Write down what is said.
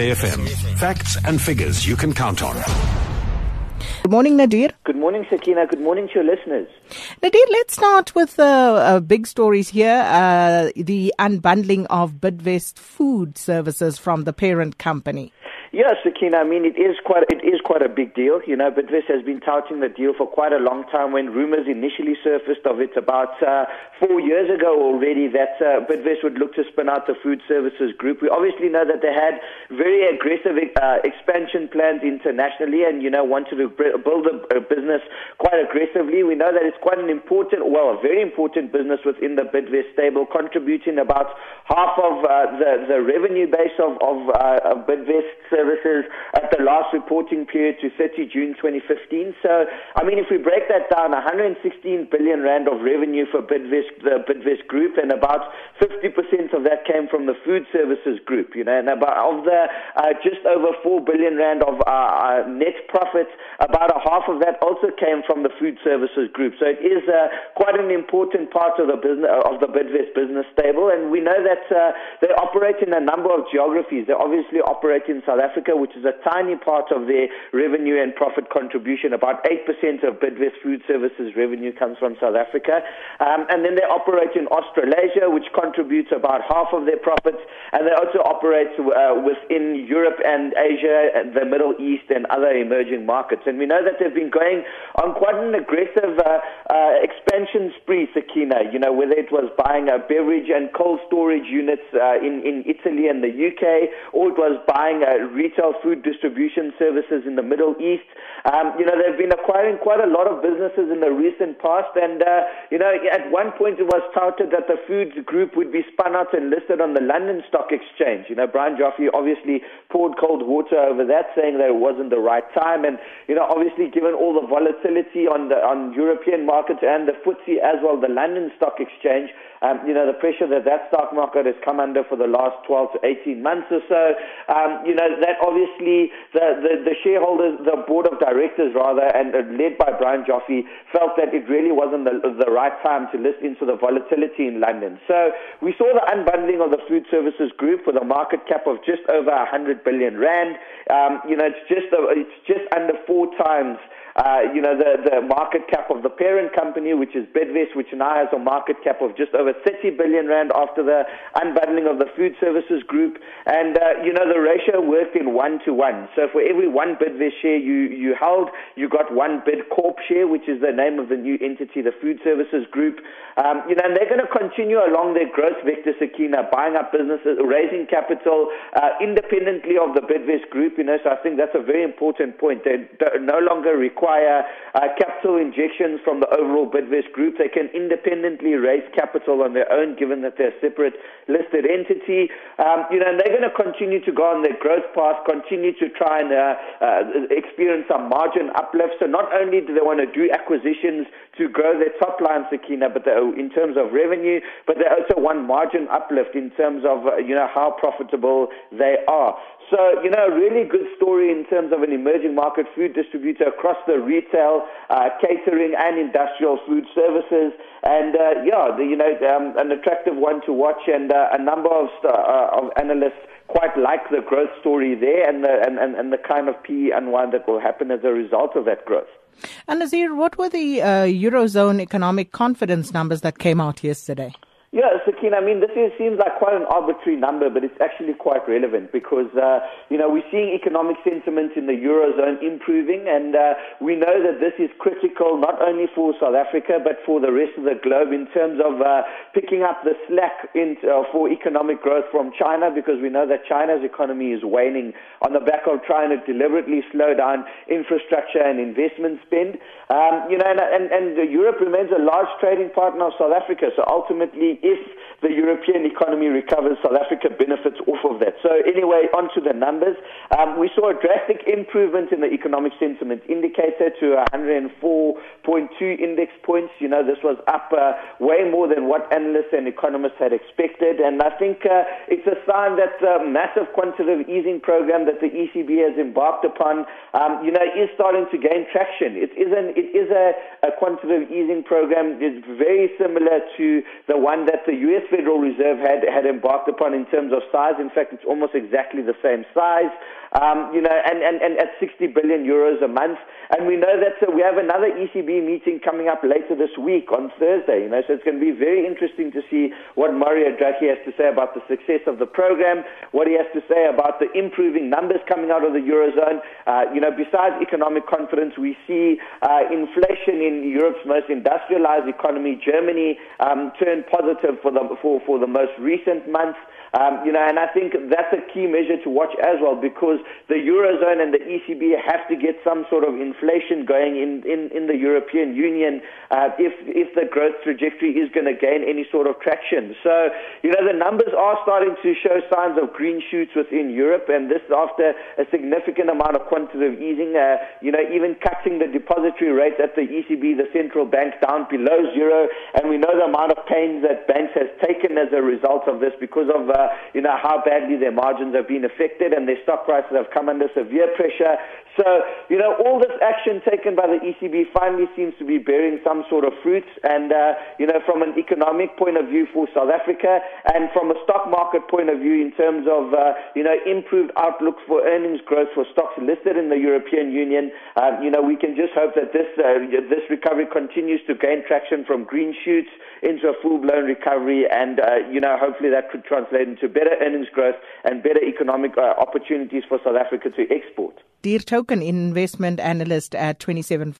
SAFM. Facts and figures you can count on. Good morning, Nadir. Good morning, Sakina. Good morning to your listeners. Nadir, let's start with uh, uh, big stories here. Uh, the unbundling of Bidvest Food Services from the parent company. Yes, Sakina. I mean, it is quite it is quite a big deal, you know. Bidvest has been touting the deal for quite a long time. When rumours initially surfaced of it about uh, four years ago already, that uh, Bidvest would look to spin out the food services group. We obviously know that they had very aggressive uh, expansion plans internationally, and you know wanted to build a, business quite aggressively. We know that it's quite an important, well, a very important business within the Bidvest stable, contributing about half of uh, the the revenue base of of, uh, of Bidvest services at the last reporting period to 30 June 2015. So, I mean, if we break that down, 116 billion rand of revenue for Bidvest, the Bidvest group, and about 50% of that came from the food services group, you know, and about of the uh, just over 4 billion rand of uh, uh, net profits, about a half of that also came from the food services group. So it is uh, quite an important part of the business of the Bidvest business stable, and we know that uh, they operate in a number of geographies. They obviously operate in South Africa. Africa, which is a tiny part of their revenue and profit contribution. About 8% of Bidvest Food Services revenue comes from South Africa. Um, and then they operate in Australasia, which contributes about half of their profits. And they also operate uh, within Europe and Asia, and the Middle East, and other emerging markets. And we know that they've been going on quite an aggressive uh, uh, expansion spree, Sakina, you know, whether it was buying a beverage and cold storage units uh, in, in Italy and the UK, or it was buying a retail food distribution services in the Middle East. Um, you know, they've been acquiring quite a lot of businesses in the recent past, and uh, you know, at one point it was touted that the foods group would be spun out and listed on the London Stock Exchange. You know, Brian Joffe obviously poured cold water over that, saying that it wasn't the right time, and you know, obviously given all the volatility on the on European markets and the FTSE as well, the London Stock Exchange. Um, you know, the pressure that that stock market has come under for the last 12 to 18 months or so. Um, you know, obviously the, the, the shareholders, the board of directors rather, and uh, led by Brian Joffe, felt that it really wasn't the, the right time to list into the volatility in London. So we saw the unbundling of the food services group with a market cap of just over 100 billion rand. Um, you know, it's just, it's just under four times uh, you know, the, the market cap of the parent company, which is Bidvest, which now has a market cap of just over 30 billion rand after the unbundling of the food services group. And, uh, you know, the ratio worked in one to one. So for every one Bidvest share you, you held, you got one Bidcorp share, which is the name of the new entity, the food services group. Um, you know, and they're going to continue along their growth vector, Sakina, buying up businesses, raising capital uh, independently of the Bidvest group. You know, so I think that's a very important point. They no longer require require uh, capital injections from the overall Bidvest group. They can independently raise capital on their own, given that they're a separate listed entity. Um, you know, and they're going to continue to go on their growth path, continue to try and uh, uh, experience some margin uplift. So not only do they want to do acquisitions to grow their top line, Sakina, but they, in terms of revenue, but they also want margin uplift in terms of uh, you know how profitable they are. So, you know, really good story in terms of an emerging market food distributor across the retail, uh, catering, and industrial food services. And, uh, yeah, the, you know, um, an attractive one to watch, and uh, a number of, uh, of analysts quite like the growth story there and the, and, and, and the kind of PE unwind that will happen as a result of that growth. And Nazir, what were the uh, Eurozone economic confidence numbers that came out yesterday? Yeah, Sakina, I mean, this is, seems like quite an arbitrary number, but it's actually quite relevant because, uh, you know, we're seeing economic sentiment in the Eurozone improving, and uh, we know that this is critical not only for South Africa, but for the rest of the globe in terms of uh, picking up the slack in, uh, for economic growth from China, because we know that China's economy is waning on the back of trying to deliberately slow down infrastructure and investment spend. Um, you know, and, and, and Europe remains a large trading partner of South Africa, so ultimately, if the European economy recovers, South Africa benefits off of that. So anyway, onto the numbers. Um, we saw a drastic improvement in the economic sentiment indicator to 104.2 index points. You know, this was up uh, way more than what analysts and economists had expected. And I think uh, it's a sign that the massive quantitative easing program that the ECB has embarked upon, um, you know, is starting to gain traction. It is, an, it is a, a quantitative easing program. It's very similar to the one that the U.S. Federal Reserve had, had embarked upon in terms of size. In fact, it's almost exactly the same size um, you know, and, and, and at 60 billion euros a month. And we know that uh, we have another ECB meeting coming up later this week on Thursday, you know, so it's going to be very interesting to see what Mario Draghi has to say about the success of the program, what he has to say about the improving numbers coming out of the Eurozone. Uh, you know, besides economic confidence, we see uh, inflation in Europe's most industrialized economy, Germany, um, turn positive for the, for, for the most recent months. Um, you know, and I think that's a key measure to watch as well because the Eurozone and the ECB have to get some sort of inflation going in, in, in the European Union uh, if, if the growth trajectory is going to gain any sort of traction. So, you know, the numbers are starting to show signs of green shoots within Europe, and this after a significant amount of quantitative easing, uh, you know, even cutting the depository rate at the ECB, the central bank, down below zero, and we know the amount of pains that banks has taken as a result of this because of uh, you know, how badly their margins have been affected and their stock prices have come under severe pressure. So, you know, all this action taken by the ECB finally seems to be bearing some sort of fruits. And, uh, you know, from an economic point of view for South Africa and from a stock market point of view in terms of, uh, you know, improved outlook for earnings growth for stocks listed in the European Union, um, you know, we can just hope that this, uh, this recovery continues to gain traction from green shoots into a full-blown recovery. And, uh, you know, hopefully that could translate into better earnings growth and better economic uh, opportunities for South Africa to export. Dear Token investment analyst at 27